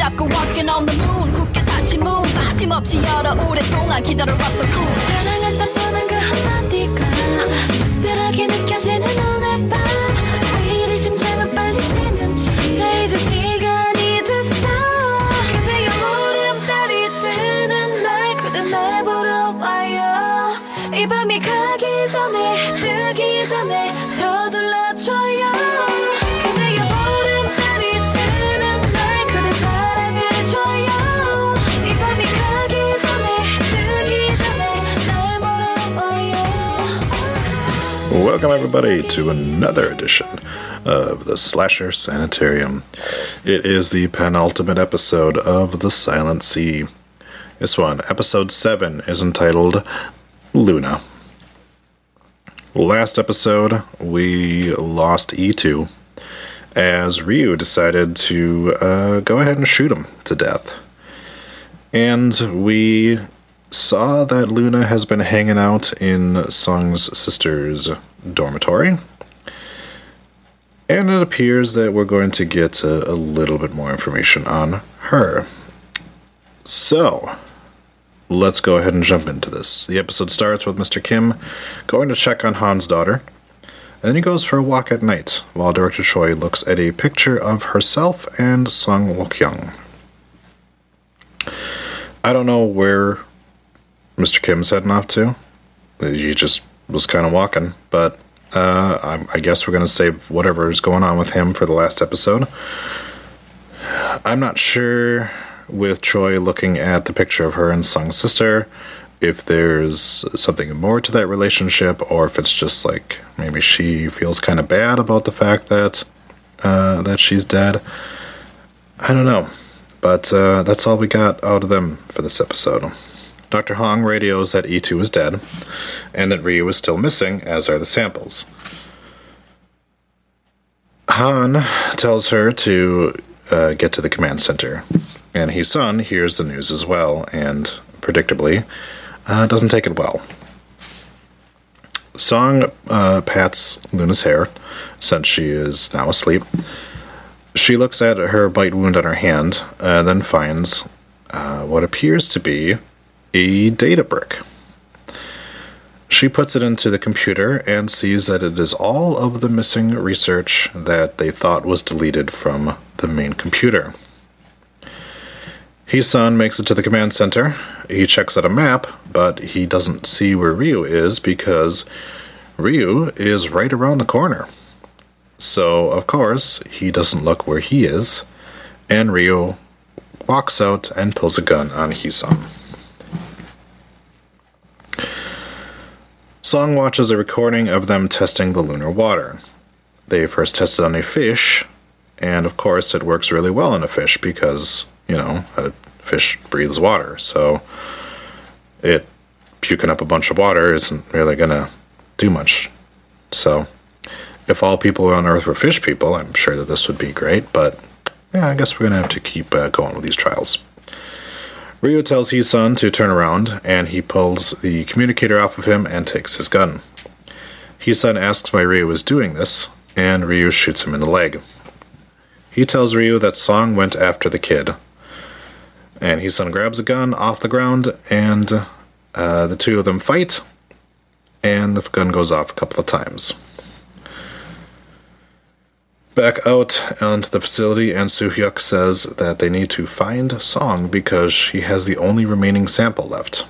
잡고 walking on the moon. 굳게 닫힌 문 빠짐없이 열어 오랫동안 기다려왔던 꿈 사랑한다는 그 한마디가 특별하게 느껴지는 Welcome, everybody, to another edition of the Slasher Sanitarium. It is the penultimate episode of The Silent Sea. This one, episode 7, is entitled Luna. Last episode, we lost E2 as Ryu decided to uh, go ahead and shoot him to death. And we saw that Luna has been hanging out in Sung's sister's dormitory. And it appears that we're going to get a, a little bit more information on her. So, let's go ahead and jump into this. The episode starts with Mr. Kim going to check on Han's daughter. And then he goes for a walk at night while Director Choi looks at a picture of herself and Sung Wook Young. I don't know where Mr. Kim's heading off to. He just was kind of walking, but uh, I, I guess we're going to save whatever is going on with him for the last episode. I'm not sure with Choi looking at the picture of her and Sung's sister if there's something more to that relationship or if it's just like maybe she feels kind of bad about the fact that uh, that she's dead. I don't know, but uh, that's all we got out of them for this episode. Dr. Hong radios that E2 is dead and that Ryu is still missing, as are the samples. Han tells her to uh, get to the command center, and He-sun hears the news as well, and predictably, uh, doesn't take it well. Song uh, pats Luna's hair, since she is now asleep. She looks at her bite wound on her hand, and then finds uh, what appears to be a data brick. She puts it into the computer and sees that it is all of the missing research that they thought was deleted from the main computer. He-sun makes it to the command center. He checks out a map, but he doesn't see where Ryu is because Ryu is right around the corner. So, of course, he doesn't look where he is, and Ryu walks out and pulls a gun on He-sun. Song watches a recording of them testing the lunar water. They first tested on a fish, and of course, it works really well on a fish because, you know, a fish breathes water. So, it puking up a bunch of water isn't really going to do much. So, if all people on Earth were fish people, I'm sure that this would be great, but yeah, I guess we're going to have to keep uh, going with these trials. Ryu tells He-sun to turn around, and he pulls the communicator off of him and takes his gun. He-sun asks why Ryu is doing this, and Ryu shoots him in the leg. He tells Ryu that Song went after the kid, and He-sun grabs a gun off the ground, and uh, the two of them fight, and the gun goes off a couple of times. Back out onto the facility, and Soo-hyuk says that they need to find Song because she has the only remaining sample left.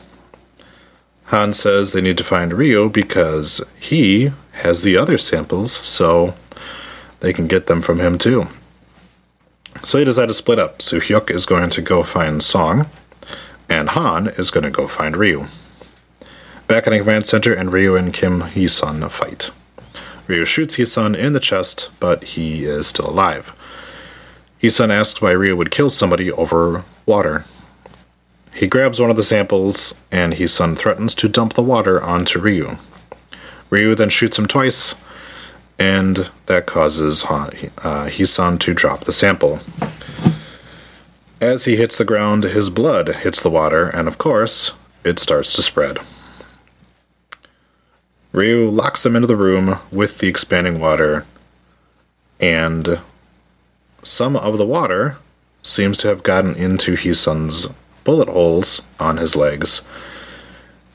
Han says they need to find Ryu because he has the other samples, so they can get them from him too. So they decide to split up. Soo-hyuk is going to go find Song, and Han is going to go find Ryu. Back in the command center, and Ryu and Kim Hee-sun fight. Ryu shoots Hee-sun in the chest, but he is still alive. Hee-sun asks why Ryu would kill somebody over water. He grabs one of the samples, and Hee-sun threatens to dump the water onto Ryu. Ryu then shoots him twice, and that causes uh, Hee-sun to drop the sample. As he hits the ground, his blood hits the water, and of course, it starts to spread. Ryu locks him into the room with the expanding water, and some of the water seems to have gotten into Heesun's bullet holes on his legs,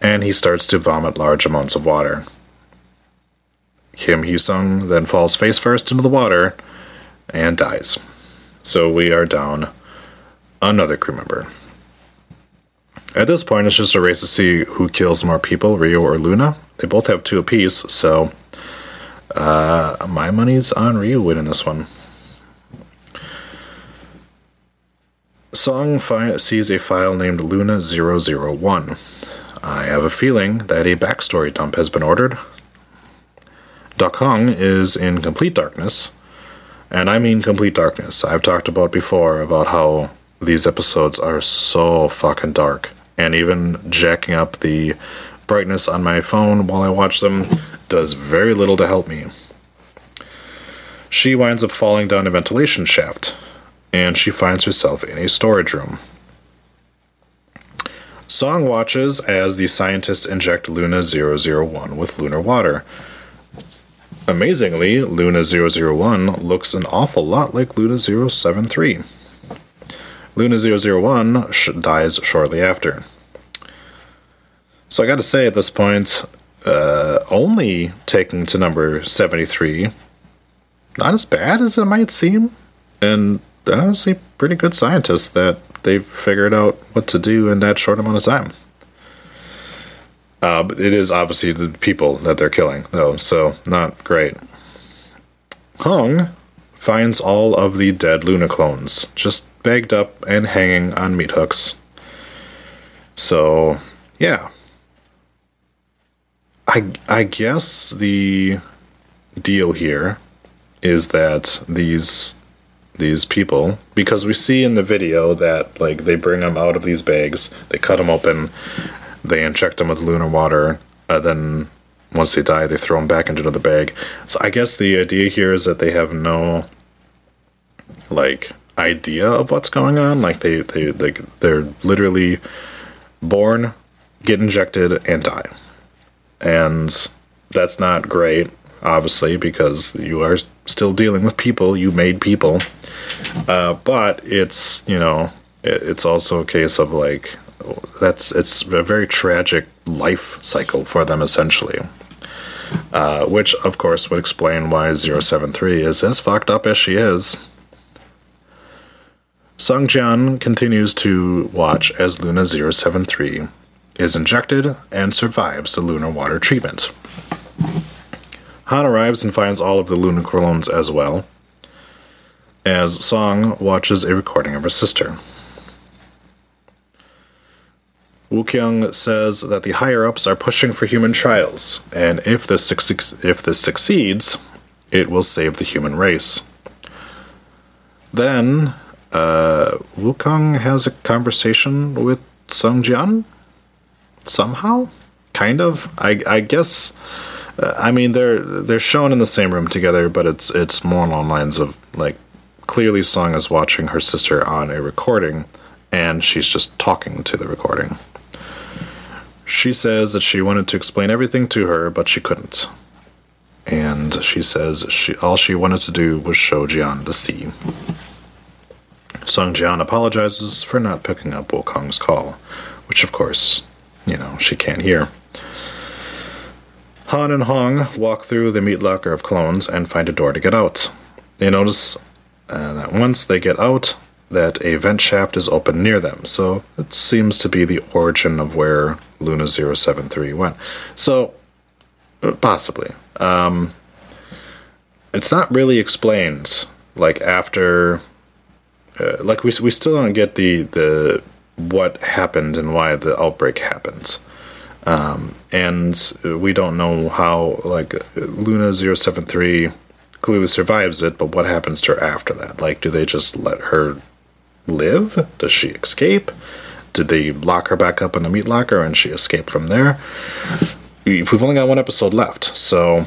and he starts to vomit large amounts of water. Kim Hyesung then falls face first into the water and dies. So we are down another crew member. At this point, it's just a race to see who kills more people, Ryu or Luna. They both have two apiece, so uh, my money's on Ryu winning this one. Song fi- sees a file named Luna 001. I have a feeling that a backstory dump has been ordered. Duck is in complete darkness, and I mean complete darkness. I've talked about before about how these episodes are so fucking dark, and even jacking up the brightness on my phone while I watch them does very little to help me. She winds up falling down a ventilation shaft, and she finds herself in a storage room. Song watches as the scientists inject Luna 001 with lunar water. Amazingly, Luna 001 looks an awful lot like Luna 073. Luna 001 sh- dies shortly after. So I gotta say at this point, uh, only taking to number 73, not as bad as it might seem, and honestly, pretty good scientists that they've figured out what to do in that short amount of time. Uh, but it is obviously the people that they're killing, though, so not great. Hung finds all of the dead Luna clones, just bagged up and hanging on meat hooks. So, yeah. I, I guess the deal here is that these these people because we see in the video that like they bring them out of these bags they cut them open they inject them with lunar water and then once they die they throw them back into the bag. So i guess the idea here is that they have no like idea of what's going on. Like they they like they're literally born get injected and die and that's not great obviously because you are still dealing with people. You made people. Uh, but it's you know it, it's also a case of like that's it's a very tragic life cycle for them essentially. Uh, which of course would explain why 073 is as fucked up as she is. Song Jian continues to watch as Luna 073 is injected and survives the lunar water treatment. Han arrives and finds all of the lunar clones as well, as Song watches a recording of her sister. Wu Kyung says that the higher ups are pushing for human trials, and if this, suc- if this succeeds, it will save the human race. Then, uh, Wu Kyung has a conversation with Song Jian? Somehow? Kind of? I, I guess. Uh, I mean, they're they're shown in the same room together, but it's it's more along lines of like clearly Song is watching her sister on a recording, and she's just talking to the recording. She says that she wanted to explain everything to her, but she couldn't. And she says she all she wanted to do was show Jian the sea. Song Jian apologizes for not picking up Wu Kyung's call, which of course, you know, she can't hear. Han and Hong walk through the meat locker of clones and find a door to get out. They notice uh, that once they get out, that a vent shaft is open near them, so it seems to be the origin of where Luna 073 went. So, uh, possibly. Um, it's not really explained, like, after. Uh, like, we, we still don't get the, the what happened and why the outbreak happened. Um, and we don't know how, like, Luna 073 clearly survives it, but what happens to her after that? Like, do they just let her live? Does she escape? Did they lock her back up in the meat locker and she escaped from there? We've only got one episode left, so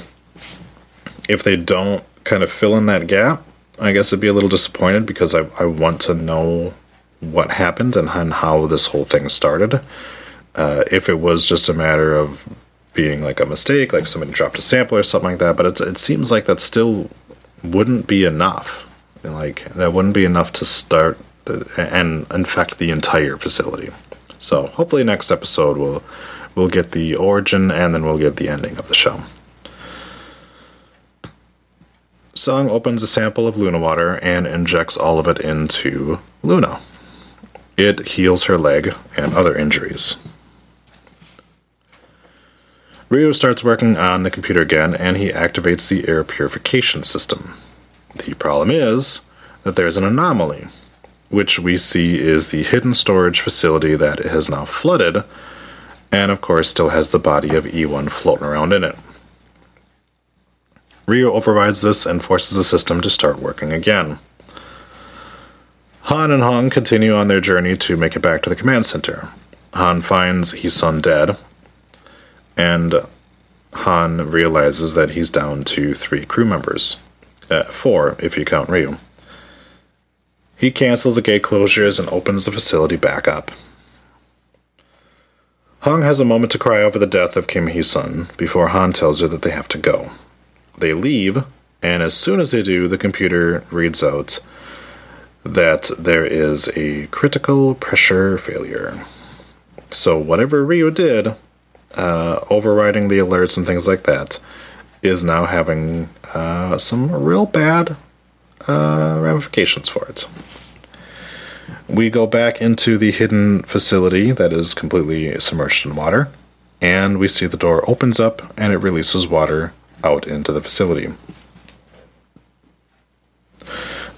if they don't kind of fill in that gap, I guess I'd be a little disappointed because I, I want to know what happened and how this whole thing started. Uh, if it was just a matter of being like a mistake, like somebody dropped a sample or something like that, but it, it seems like that still wouldn't be enough. Like that wouldn't be enough to start and infect the entire facility. So hopefully next episode we'll we'll get the origin and then we'll get the ending of the show. Song opens a sample of Luna water and injects all of it into Luna. It heals her leg and other injuries. Ryu starts working on the computer again and he activates the air purification system. The problem is that there's an anomaly, which we see is the hidden storage facility that has now flooded, and of course still has the body of E1 floating around in it. Ryu overrides this and forces the system to start working again. Han and Hong continue on their journey to make it back to the command center. Han finds Heesun dead, and Han realizes that he's down to three crew members. Uh, four, if you count Ryu. He cancels the gate closures and opens the facility back up. Hong has a moment to cry over the death of Kim Hee Sun before Han tells her that they have to go. They leave, and as soon as they do, the computer reads out that there is a critical pressure failure. So, whatever Ryu did, uh, overriding the alerts and things like that, is now having uh, some real bad uh, ramifications for it. We go back into the hidden facility that is completely submerged in water, and we see the door opens up and it releases water out into the facility.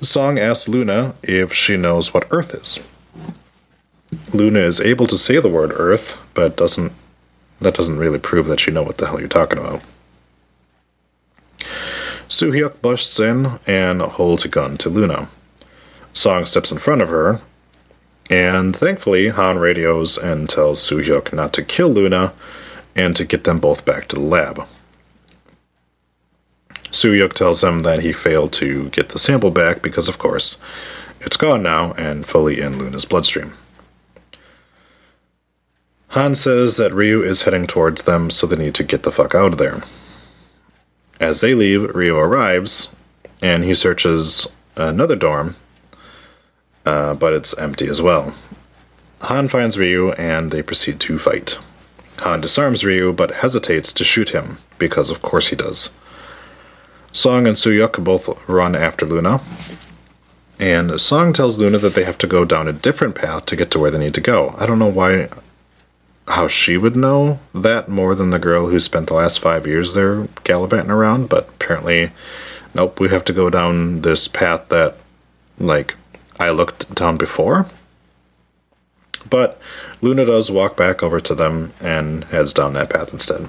Song asks Luna if she knows what Earth is. Luna is able to say the word Earth, but doesn't that doesn't really prove that she know what the hell you're talking about. Soo-hyuk busts in and holds a gun to Luna. Song steps in front of her, and thankfully Han radios and tells Soo-hyuk not to kill Luna and to get them both back to the lab. Soo-hyuk tells him that he failed to get the sample back because, of course, it's gone now and fully in Luna's bloodstream. Han says that Ryu is heading towards them, so they need to get the fuck out of there. As they leave, Ryu arrives, and he searches another dorm, uh, but it's empty as well. Han finds Ryu, and they proceed to fight. Han disarms Ryu, but hesitates to shoot him, because of course he does. Song and Soo-hyuk both run after Luna, and Song tells Luna that they have to go down a different path to get to where they need to go. I don't know why how she would know that more than the girl who spent the last five years there gallivanting around, but apparently, nope, we have to go down this path that, like, I looked down before. But Luna does walk back over to them and heads down that path instead.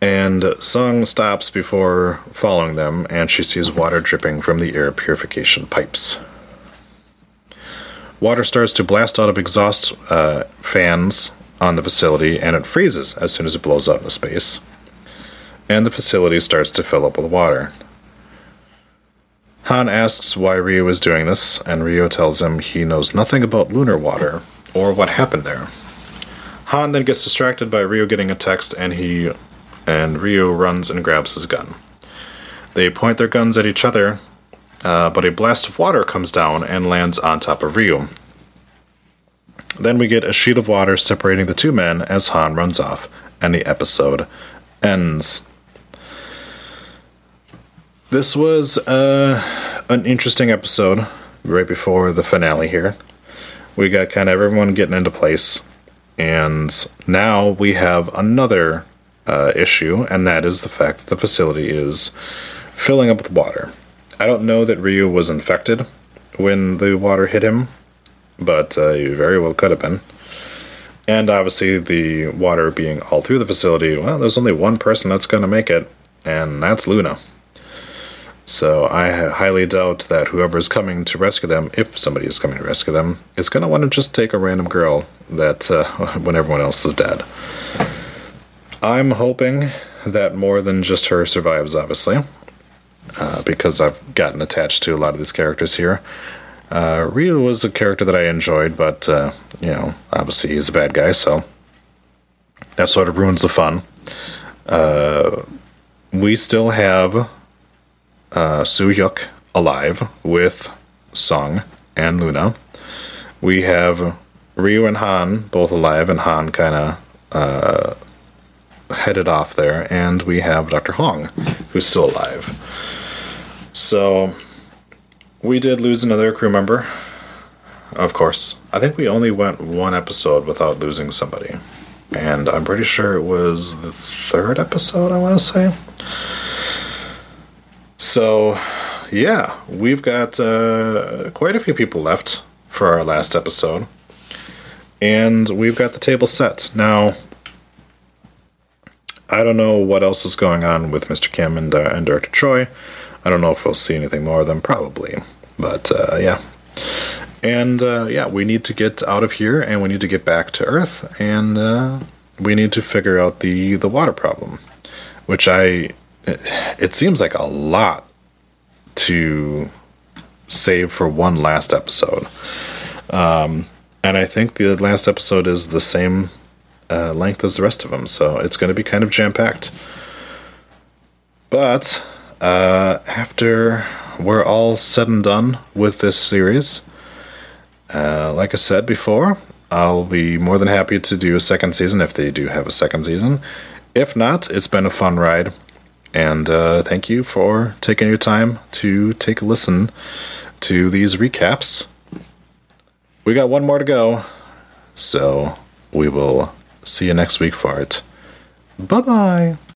And Song stops before following them, and she sees water dripping from the air purification pipes. Water starts to blast out of exhaust uh, fans on the facility, and it freezes as soon as it blows out into space. And the facility starts to fill up with water. Han asks why Ryu is doing this, and Ryu tells him he knows nothing about lunar water or what happened there. Han then gets distracted by Ryu getting a text, and he and Ryu runs and grabs his gun. They point their guns at each other, uh, but a blast of water comes down and lands on top of Ryu. Then we get a sheet of water separating the two men as Han runs off, and the episode ends. This was uh, an interesting episode right before the finale here. We got kind of everyone getting into place, and now we have another uh, issue, and that is the fact that the facility is filling up with water. I don't know that Ryu was infected when the water hit him, but uh, he very well could have been. And obviously, the water being all through the facility, well, there's only one person that's going to make it, and that's Luna. So I highly doubt that whoever is coming to rescue them, if somebody is coming to rescue them, is going to want to just take a random girl that uh, when everyone else is dead. I'm hoping that more than just her survives, obviously uh, because I've gotten attached to a lot of these characters here. Uh, Ryu was a character that I enjoyed, but uh, you know, obviously he's a bad guy, so that sort of ruins the fun. Uh, we still have uh, Soo-hyuk alive with Song, and Luna. We have Ryu and Han both alive, and Han kind of uh, headed off there. And we have Dr. Hong, who's still alive. So we did lose another crew member, of course. I think we only went one episode without losing somebody. And I'm pretty sure it was the third episode, I want to say. So, yeah, we've got uh, quite a few people left for our last episode. And we've got the table set. Now, I don't know what else is going on with Mr. Kim and, uh, and Director Choi. I don't know if we'll see anything more of them, probably. But uh, yeah. And uh, yeah, we need to get out of here and we need to get back to Earth and uh, we need to figure out the, the water problem, which I. It, it seems like a lot to save for one last episode. Um, and I think the last episode is the same uh, length as the rest of them, so it's going to be kind of jam packed. But uh, after we're all said and done with this series, uh, like I said before, I'll be more than happy to do a second season if they do have a second season. If not, it's been a fun ride. And uh, thank you for taking your time to take a listen to these recaps. We got one more to go, so we will see you next week for it. Bye bye.